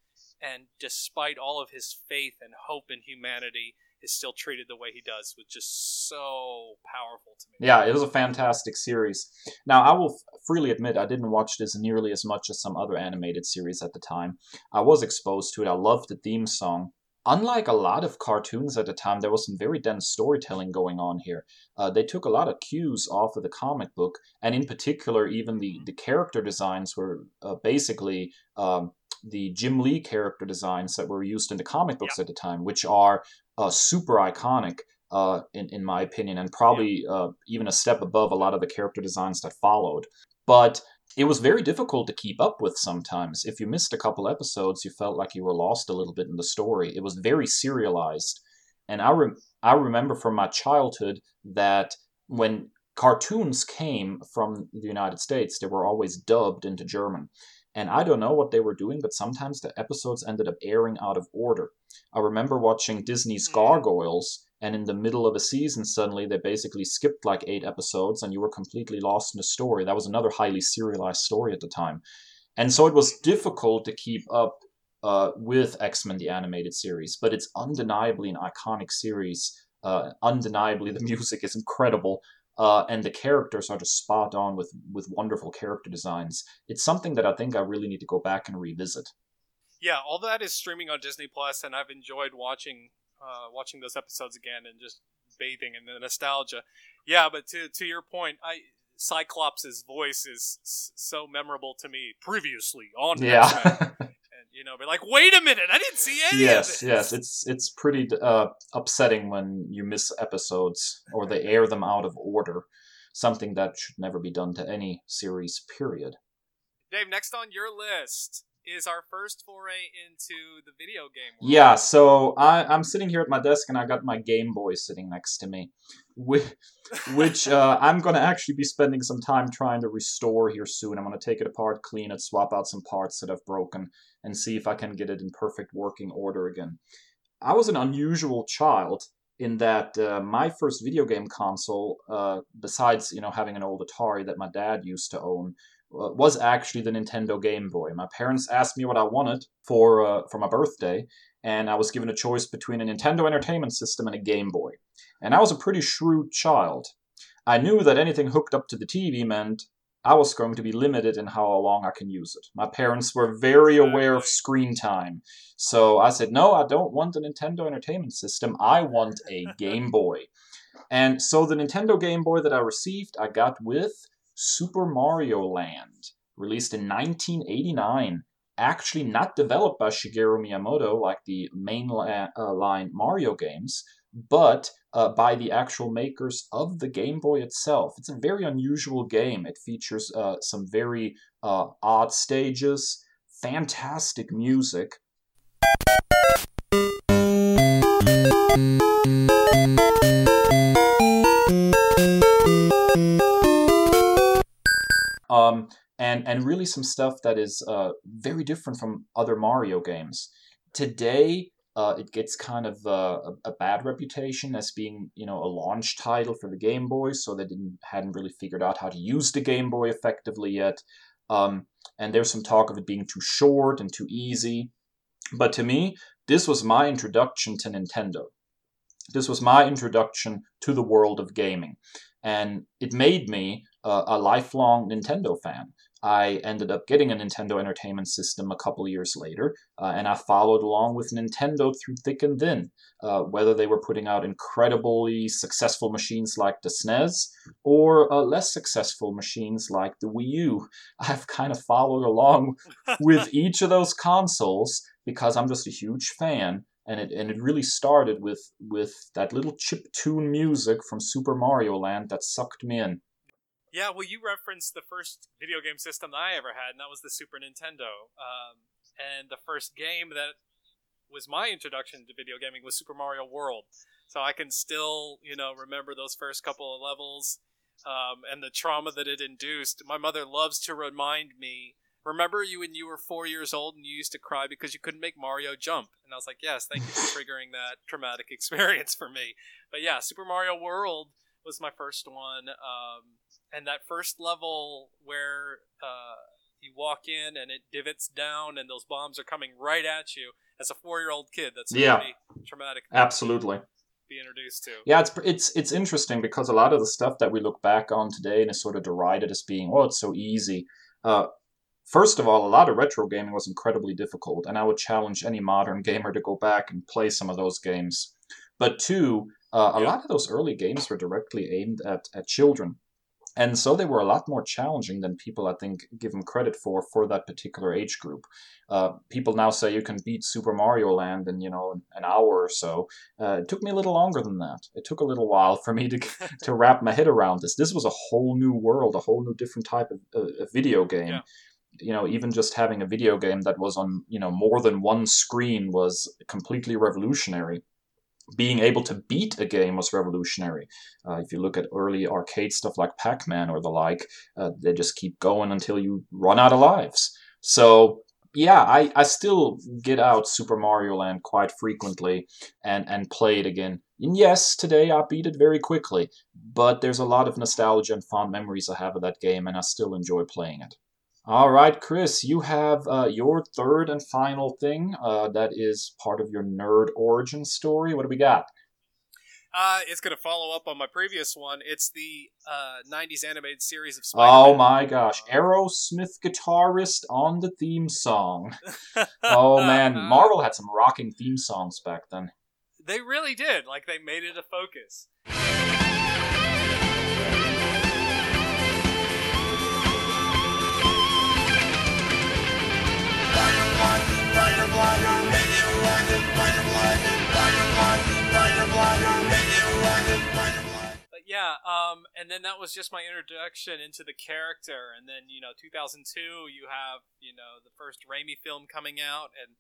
and despite all of his faith and hope in humanity, is still treated the way he does, which is so powerful to me. Yeah, it was a fantastic series. Now, I will freely admit I didn't watch this nearly as much as some other animated series at the time. I was exposed to it. I loved the theme song. Unlike a lot of cartoons at the time, there was some very dense storytelling going on here. Uh, they took a lot of cues off of the comic book, and in particular, even the, the character designs were uh, basically um, the Jim Lee character designs that were used in the comic books at the time, which are uh, super iconic. Uh, in, in my opinion, and probably uh, even a step above a lot of the character designs that followed. But it was very difficult to keep up with sometimes. If you missed a couple episodes, you felt like you were lost a little bit in the story. It was very serialized. And I, re- I remember from my childhood that when cartoons came from the United States, they were always dubbed into German. And I don't know what they were doing, but sometimes the episodes ended up airing out of order. I remember watching Disney's mm-hmm. Gargoyles, and in the middle of a season, suddenly they basically skipped like eight episodes, and you were completely lost in the story. That was another highly serialized story at the time. And so it was difficult to keep up uh, with X Men the animated series, but it's undeniably an iconic series. Uh, undeniably, the music is incredible. Uh, and the characters are just spot on with with wonderful character designs. It's something that I think I really need to go back and revisit. Yeah, all that is streaming on Disney Plus, and I've enjoyed watching uh, watching those episodes again and just bathing in the nostalgia. Yeah, but to to your point, I Cyclops' voice is s- so memorable to me. Previously on Yeah. And you know, be like, wait a minute, I didn't see any yes, yes, it's it's pretty uh, upsetting when you miss episodes or they air them out of order. Something that should never be done to any series. Period. Dave, next on your list is our first foray into the video game world. Yeah, so I, I'm sitting here at my desk and I got my Game Boy sitting next to me, which, which uh, I'm going to actually be spending some time trying to restore here soon. I'm going to take it apart, clean it, swap out some parts that I've broken, and see if I can get it in perfect working order again. I was an unusual child in that uh, my first video game console, uh, besides you know having an old Atari that my dad used to own, was actually the Nintendo Game Boy. My parents asked me what I wanted for uh, for my birthday, and I was given a choice between a Nintendo Entertainment System and a Game Boy. And I was a pretty shrewd child. I knew that anything hooked up to the TV meant I was going to be limited in how long I can use it. My parents were very aware of screen time. So I said, no, I don't want a Nintendo Entertainment System. I want a Game Boy. And so the Nintendo Game Boy that I received, I got with Super Mario Land, released in 1989. Actually, not developed by Shigeru Miyamoto like the mainline uh, line Mario games, but uh, by the actual makers of the Game Boy itself. It's a very unusual game. It features uh, some very uh, odd stages, fantastic music. Um, and, and really some stuff that is uh, very different from other Mario games. Today, uh, it gets kind of uh, a, bad reputation as being, you know, a launch title for the Game Boy, so they didn't hadn't really figured out how to use the Game Boy effectively yet. Um, and there's some talk of it being too short and too easy. But to me, this was my introduction to Nintendo. This was my introduction to the world of gaming, and it made me uh, a lifelong Nintendo fan. I ended up getting a Nintendo Entertainment System a couple years later, uh, and I followed along with Nintendo through thick and thin. Uh, whether they were putting out incredibly successful machines like the SNES or uh, less successful machines like the Wii U, I've kind of followed along with each of those consoles because I'm just a huge fan and it and it really started with with that little chip tune music from Super Mario Land that sucked me in. Yeah, well, you referenced the first video game system that I ever had, and that was the Super Nintendo. Um, and the first game that was my introduction to video gaming was Super Mario World. So I can still, you know, remember those first couple of levels um, and the trauma that it induced. My mother loves to remind me. Remember you when you were four years old and you used to cry because you couldn't make Mario jump? And I was like, yes, thank you for triggering that traumatic experience for me. But yeah, Super Mario World was my first one. Um, and that first level where uh, you walk in and it divots down and those bombs are coming right at you as a four year old kid. That's yeah, pretty traumatic. Absolutely. Be introduced to. Yeah, it's it's it's interesting because a lot of the stuff that we look back on today and is sort of derided as being, oh, it's so easy. Uh, first of all, a lot of retro gaming was incredibly difficult, and I would challenge any modern gamer to go back and play some of those games. But two, uh, a Yeah. lot of those early games were directly aimed at, at children. And so they were a lot more challenging than people, I think, give them credit for for that particular age group. Uh, people now say you can beat Super Mario Land in you know an hour or so. Uh, it took me a little longer than that. It took a little while for me to to wrap my head around this. This was a whole new world, a whole new different type of uh, video game. Yeah. You know, even just having a video game that was on you know more than one screen was completely revolutionary being able to beat a game was revolutionary. Uh, if you look at early arcade stuff like Pac Man or the like, uh, they just keep going until you run out of lives. So, yeah, I, I still get out Super Mario Land quite frequently and, and play it again. And yes, today I beat it very quickly, but there's a lot of nostalgia and fond memories I have of that game, and I still enjoy playing it. All right, Kris, you have uh, your third and final thing uh, that is part of your nerd origin story. What do we got? Uh, it's going to follow up on my previous one. It's the uh, 90s animated series of Spider-Man. Oh my gosh, Aerosmith guitarist on the theme song. Oh man, Marvel had some rocking theme songs back then. They really did. Like, they made it a focus. But yeah, um, and then that was just my introduction into the character. And then, you know, 2002, you have, you know, the first Raimi film coming out, and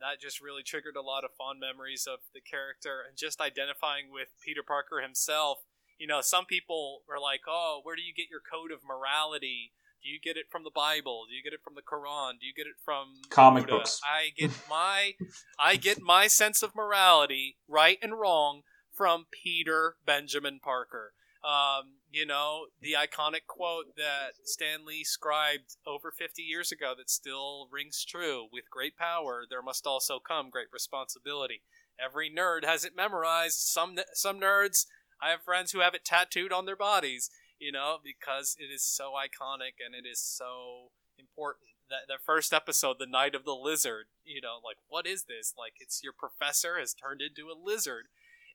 that just really triggered a lot of fond memories of the character and just identifying with Peter Parker himself. You know, some people were like, oh, where do you get your code of morality? Do you get it from the Bible? Do you get it from the Quran? Do you get it from Comic Buddha? books. I get my I get my sense of morality, right and wrong, from Peter Benjamin Parker. Um, you know, the iconic quote that Stan Lee scribed over 50 years ago that still rings true with great power, there must also come great responsibility. Every nerd has it memorized. Some some nerds, I have friends who have it tattooed on their bodies, you know, because it is so iconic and it is so important. That the first episode, the Night of the Lizard, you know, like what is this? Like it's your professor has turned into a lizard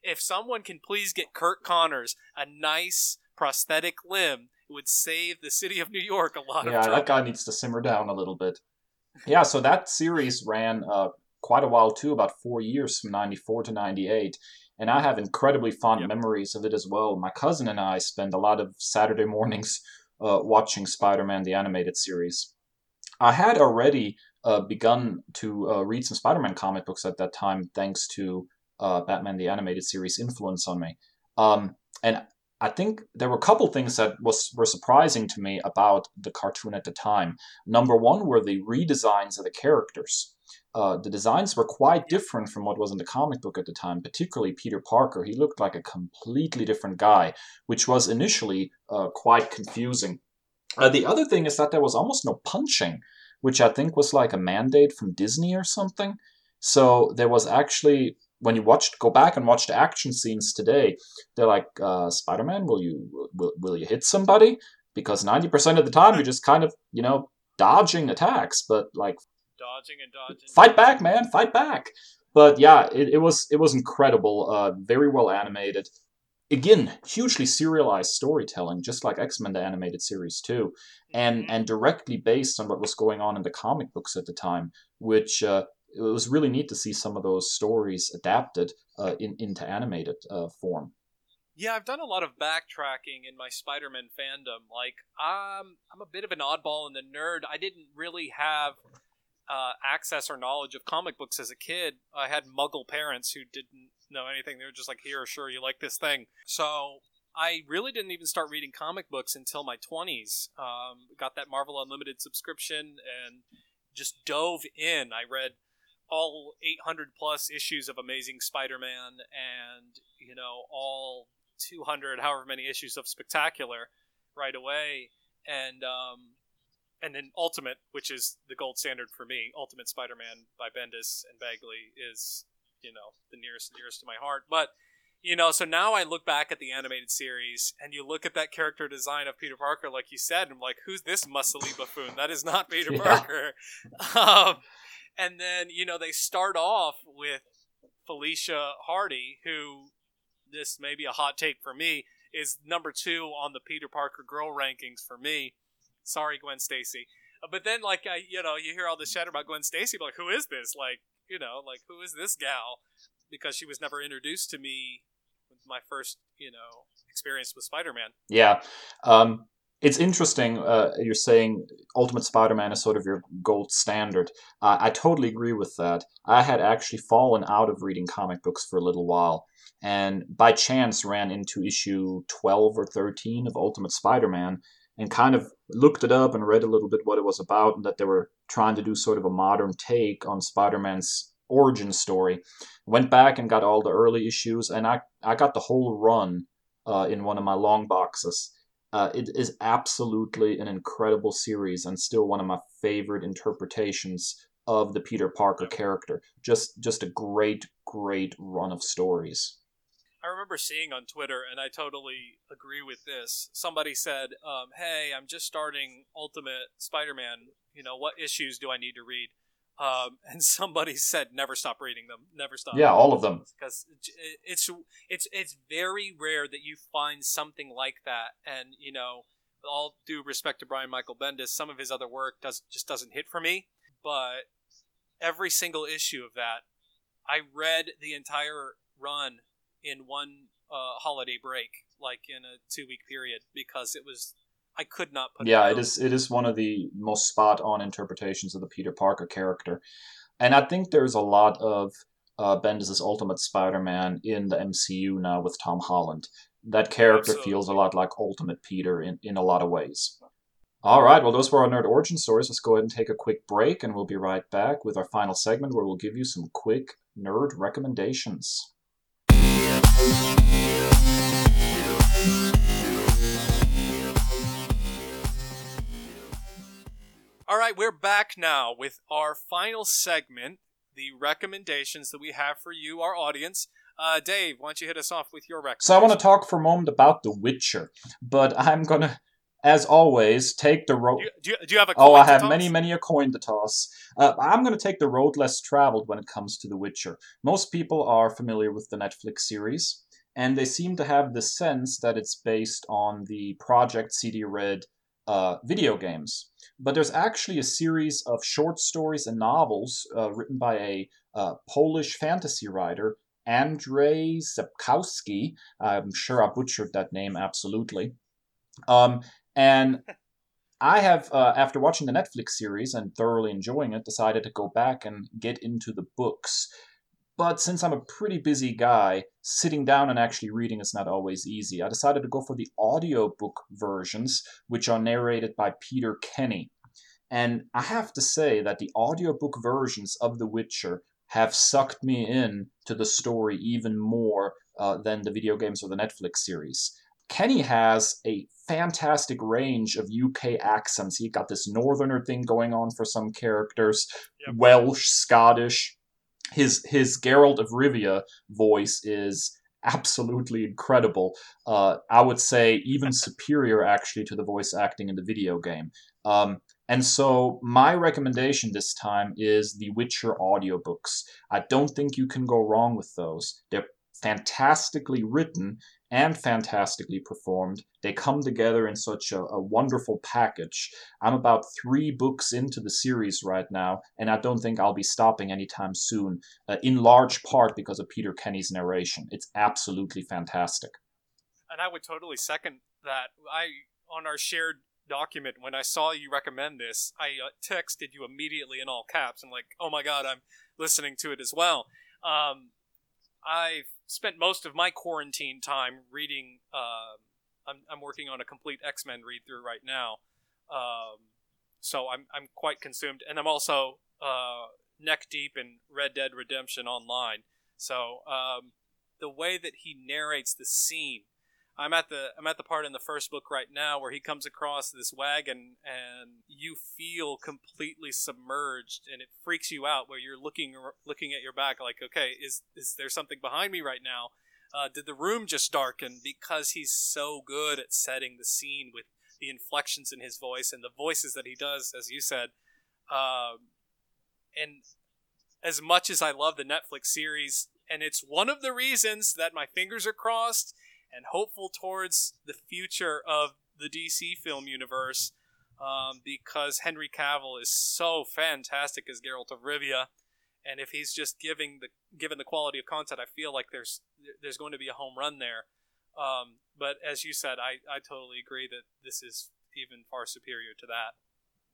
if someone can please get Curt Connors a nice prosthetic limb, it would save the city of New York a lot Yeah, of trouble. that guy needs to simmer down a little bit. Yeah, so that series ran uh, quite a while too, about four years from 94 to 98. And I have incredibly fond Yep. memories of it as well. My cousin and I spend a lot of Saturday mornings uh, watching Spider Man the animated series. I had already uh, begun to uh, read some Spider Man comic books at that time, thanks to uh, Batman the animated series influence on me. Um, and I think there were a couple things that was were surprising to me about the cartoon at the time. Number one were the redesigns of the characters. Uh, the designs were quite different from what was in the comic book at the time, particularly Peter Parker. He looked like a completely different guy, which was initially uh, quite confusing. Uh, the other thing is that there was almost no punching, which I think was like a mandate from Disney or something. So there was actually when you watched go back and watch the action scenes today, they're like, uh, Spider Man, will you will, will you hit somebody? Because ninety percent of the time you're just kind of you know dodging attacks, but like dodging and dodging. fight back, man, fight back. But yeah, it, it was it was incredible, uh, very well animated. Again, hugely serialized storytelling, just like X Men the animated series too, and Mhm. and directly based on what was going on in the comic books at the time, which uh, it was really neat to see some of those stories adapted uh, in, into animated uh, form. Yeah, I've done a lot of backtracking in my Spider-Man fandom. Like, I'm I'm a bit of an oddball and the nerd. I didn't really have uh, access or knowledge of comic books as a kid. I had Muggle parents who didn't know anything. They were just like, "Here, sure, you like this thing." So I really didn't even start reading comic books until my twenties. Um, got that Marvel Unlimited subscription and just dove in. I read all 800 plus issues of Amazing Spider-Man and you know all 200 however many issues of Spectacular right away and um, and then Ultimate, which is the gold standard for me, Ultimate Spider-Man by Bendis and Bagley is you know the nearest nearest to my heart. But you know, so now I look back at the animated series and you look at that character design of Peter Parker, like you said, and I'm like, who's this muscly buffoon? That is not Peter yeah. Parker. Um, and then you know they start off with Felicia Hardy, who this may be a hot take for me, is number two on the Peter Parker girl rankings for me. Sorry, Gwen Stacy. Uh, but then, like, I, you know, you hear all this chatter about Gwen Stacy, like, who is this? Like, you know, like, who is this gal? Because she was never introduced to me with my first, you know, experience with Spider-Man. Yeah. Um, it's interesting. Uh, you're saying Ultimate Spider-Man is sort of your gold standard. Uh, I totally agree with that. I had actually fallen out of reading comic books for a little while, and by chance ran into issue 12 or 13 of Ultimate Spider-Man, and kind of looked it up and read a little bit what it was about, and that they were trying to do sort of a modern take on Spider-Man's origin story. Went back and got all the early issues, and I I got the whole run uh, in one of my long boxes uh, it is absolutely an incredible series and still one of my favorite interpretations of the Peter Parker character. Just just a great, great run of stories. I remember seeing on Twitter, and I totally agree with this. Somebody said, um, "Hey, I'm just starting Ultimate Spider-Man. You know, what issues do I need to read?" Um, and somebody said, "Never stop reading them. Never stop." Yeah, all of them. Because it's it's it's very rare that you find something like that, and you know, all due respect to Brian Michael Bendis, some of his other work does just doesn't hit for me. But every single issue of that, I read the entire run in one uh, holiday break, like in a two week period, because it was I could not put. Yeah, it, it is. It is one of the most spot on interpretations of the Peter Parker character, and I think there's a lot of uh, Bendis' Ultimate Spider-Man in the MCU now with Tom Holland. That character Absolutely. feels a lot like Ultimate Peter in, in a lot of ways. All right, well, those were our nerd origin stories. Let's go ahead and take a quick break, and we'll be right back with our final segment where we'll give you some quick nerd recommendations. All right, we're back now with our final segment, the recommendations that we have for you, our audience. Uh, Dave, why don't you hit us off with your recommendations? So I want to talk for a moment about The Witcher, but I'm gonna, as always, take the road. Do, do, you, do you have a? oh, I have many, many a coin to toss. Uh, I'm gonna take the road less traveled when it comes to The Witcher. Most people are familiar with the Netflix series, and they seem to have the sense that it's based on the Project CD Red uh, video games. But there's actually a series of short stories and novels uh, written by a uh, Polish fantasy writer, Andrzej Sapkowski. I'm sure I butchered that name absolutely. Um, and I have, uh, after watching the Netflix series and thoroughly enjoying it, decided to go back and get into the books. But since I'm a pretty busy guy, sitting down and actually reading is not always easy. I decided to go for the audiobook versions, which are narrated by Peter Kenny. And I have to say that the audiobook versions of The Witcher have sucked me in to the story even more uh, than the video games or the Netflix series. Kenny has a fantastic range of UK accents. He got this northerner thing going on for some characters, yep. Welsh, Scottish, his his Geralt of Rivia voice is absolutely incredible. Uh, I would say even superior actually to the voice acting in the video game. Um, and so my recommendation this time is the Witcher audiobooks. I don't think you can go wrong with those. They're fantastically written and fantastically performed. They come together in such a, a, wonderful package. I'm about three books into the series right now, and I don't think I'll be stopping anytime soon, uh, in large part because of Peter Kenny's narration. It's absolutely fantastic. And I would totally second that. I on our shared document when I saw you recommend this, I uh, texted you immediately in all caps. I'm like, "Oh my god, I'm listening to it as well." Um, I've spent most of my quarantine time reading. Uh, I'm, I'm working on a complete X Men read through right now, um, so I'm I'm quite consumed, and I'm also uh, neck deep in Red Dead Redemption Online. So um, the way that he narrates the scene I'm at the I'm at the part in the first book right now where he comes across this wagon and you feel completely submerged and it freaks you out where you're looking looking at your back like okay is is there something behind me right now? Uh, did the room just darken because he's so good at setting the scene with the inflections in his voice and the voices that he does as you said. Um, and as much as I love the Netflix series and it's one of the reasons that my fingers are crossed and hopeful towards the future of the DC film universe um, because Henry Cavill is so fantastic as Geralt of Rivia, and if he's just giving the given the quality of content, I feel like there's there's going to be a home run there. Um, but as you said, I, I totally agree that this is even far superior to that.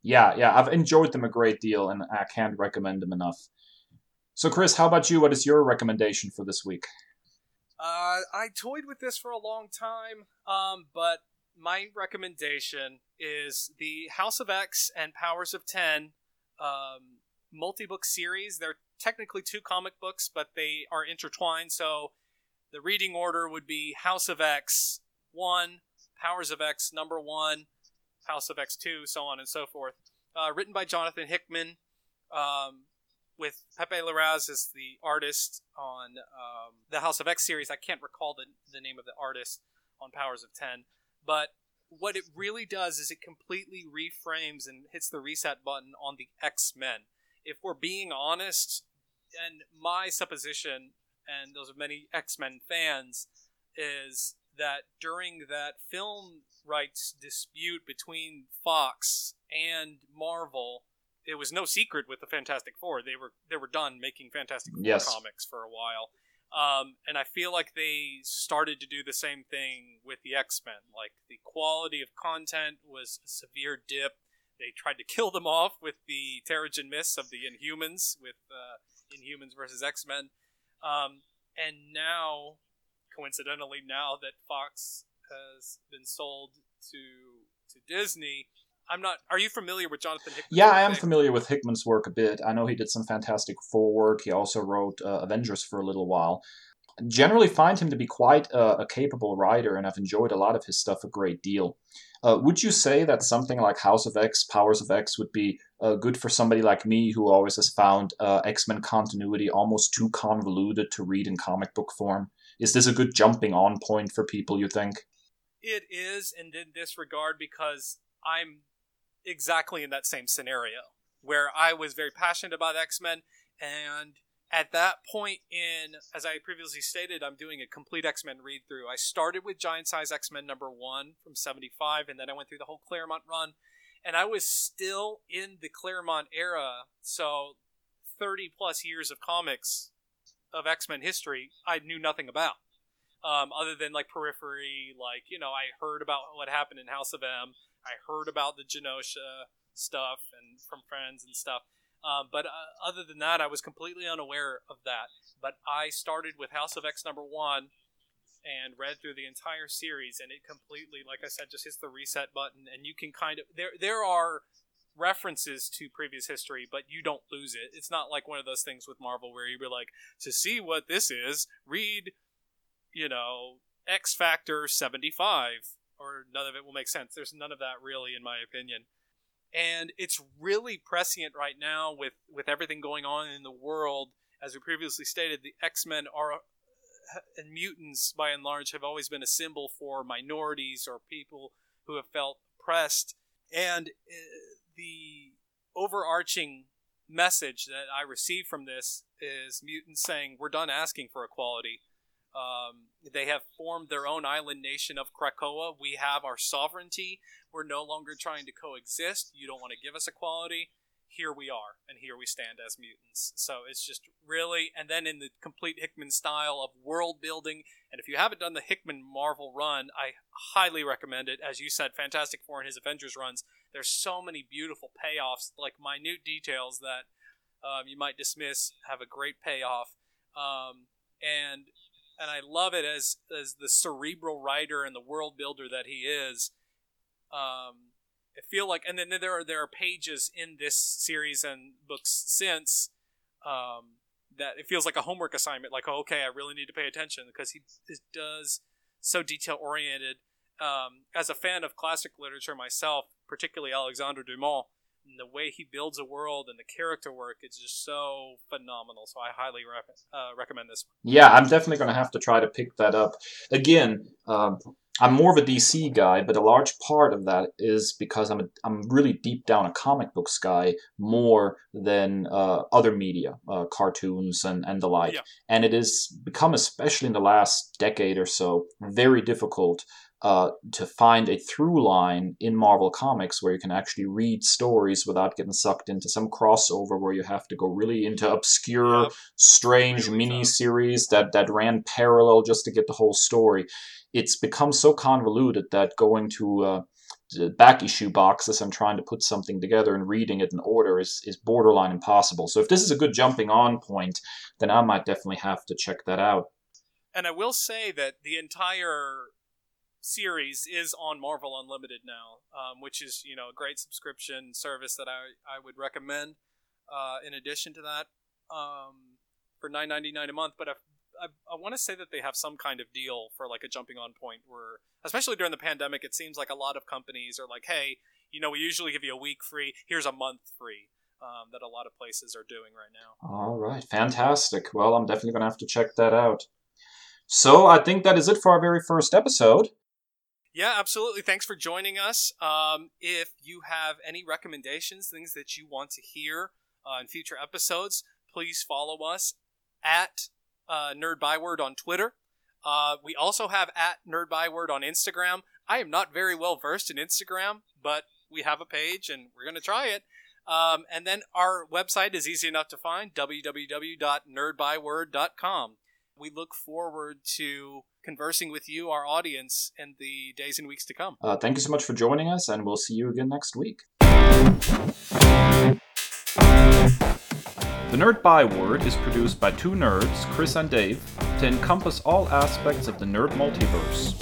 Yeah, yeah, I've enjoyed them a great deal, and I can't recommend them enough. So, Kris, how about you? What is your recommendation for this week? Uh, I toyed with this for a long time, um, but my recommendation is the House of X and Powers of Ten um, multi-book series. They're technically two comic books, but they are intertwined. So the reading order would be House of X one, Powers of X number one, House of X two, so on and so forth. Uh, written by Jonathan Hickman. Um, with Pepe Larraz as the artist on um, the House of X series. I can't recall the, the name of the artist on Powers of 10. But what it really does is it completely reframes and hits the reset button on the X Men. If we're being honest, and my supposition, and those of many X Men fans, is that during that film rights dispute between Fox and Marvel, it was no secret with the Fantastic Four. They were they were done making Fantastic Four yes. comics for a while. Um, and I feel like they started to do the same thing with the X Men. Like the quality of content was a severe dip. They tried to kill them off with the Terrigen Mists of the Inhumans, with uh, Inhumans versus X Men. Um, and now, coincidentally, now that Fox has been sold to to Disney, I'm not. Are you familiar with Jonathan Hickman? Yeah, I am familiar with Hickman's work a bit. I know he did some Fantastic Four work. He also wrote uh, Avengers for a little while. I Generally, find him to be quite a, a, capable writer, and I've enjoyed a lot of his stuff a great deal. Uh, would you say that something like House of X, Powers of X would be uh, good for somebody like me who always has found uh, X Men continuity almost too convoluted to read in comic book form? Is this a good jumping on point for people, you think? It is, and in this regard, because I'm exactly in that same scenario where I was very passionate about X Men, and at that point in, as I previously stated, I'm doing a complete X Men read through. I started with Giant Size X Men number one from '75, and then I went through the whole Claremont run, and I was still in the Claremont era, so 30 plus years of comics of X Men history I knew nothing about. Um, other than like periphery, like you know, I heard about what happened in House of M. I heard about the Genosha stuff and from friends and stuff. Um, but uh, other than that, I was completely unaware of that. But I started with House of X number one and read through the entire series, and it completely, like I said, just hits the reset button, and you can kind of there there are references to previous history, but you don't lose it. It's not like one of those things with Marvel where you be like, to see what this is, read, you know, X Factor seventy five or none of it will make sense. There's none of that really, in my opinion. And it's really prescient right now with, with everything going on in the world. As we previously stated, the X Men are and mutants, by and large, have always been a symbol for minorities or people who have felt oppressed. And uh, the overarching message that I receive from this is mutants saying, We're done asking for equality. Um, they have formed their own island nation of Krakoa. We have our sovereignty. We're no longer trying to coexist. You don't want to give us equality. Here we are, and here we stand as mutants. So it's just really, and then in the complete Hickman style of world building. And if you haven't done the Hickman Marvel run, I highly recommend it. As you said, Fantastic Four and his Avengers runs, there's so many beautiful payoffs, like minute details that um, you might dismiss have a great payoff. Um, and and I love it as as the cerebral writer and the world builder that he is. Um, I feel like, and then there are there are pages in this series and books since um, that it feels like a homework assignment. Like, oh, okay, I really need to pay attention because he does so detail oriented. Um, as a fan of classic literature myself, particularly Alexandre Dumas, and the way he builds a world and the character work is just so phenomenal. So I highly rec- uh, recommend this. Yeah, I'm definitely going to have to try to pick that up. Again, um, I'm more of a DC guy, but a large part of that is because I'm a, I'm really deep down a comic books guy more than uh, other media, uh, cartoons and, and the like. Yeah. And it has become, especially in the last decade or so, very difficult uh, to find a through line in Marvel Comics where you can actually read stories without getting sucked into some crossover where you have to go really into obscure, strange mini series that, that ran parallel just to get the whole story. It's become so convoluted that going to uh, back issue boxes and trying to put something together and reading it in order is, is borderline impossible. So if this is a good jumping on point, then I might definitely have to check that out. And I will say that the entire series is on Marvel Unlimited now, um, which is you know a great subscription service that I, I would recommend. Uh, in addition to that, um, for nine ninety nine a month, but I, I, I want to say that they have some kind of deal for like a jumping on point where, especially during the pandemic, it seems like a lot of companies are like, hey, you know, we usually give you a week free. Here's a month free. Um, that a lot of places are doing right now. All right, fantastic. Well, I'm definitely going to have to check that out. So I think that is it for our very first episode. Yeah, absolutely. Thanks for joining us. Um, if you have any recommendations, things that you want to hear uh, in future episodes, please follow us at uh, Nerd Byword on Twitter. Uh, we also have at Nerd Byword on Instagram. I am not very well versed in Instagram, but we have a page and we're going to try it. Um, and then our website is easy enough to find www.nerdbyword.com. We look forward to conversing with you, our audience, in the days and weeks to come. Uh, thank you so much for joining us, and we'll see you again next week. The Nerd Byword is produced by two nerds, Kris and Dave, to encompass all aspects of the nerd multiverse.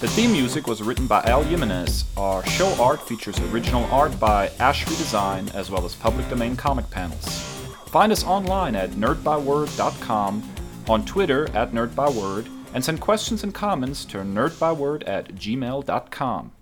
The theme music was written by Al Jimenez. Our show art features original art by Ashby Design, as well as public domain comic panels. Find us online at nerdbyword.com, on Twitter at nerdbyword, and send questions and comments to nerdbyword at gmail.com.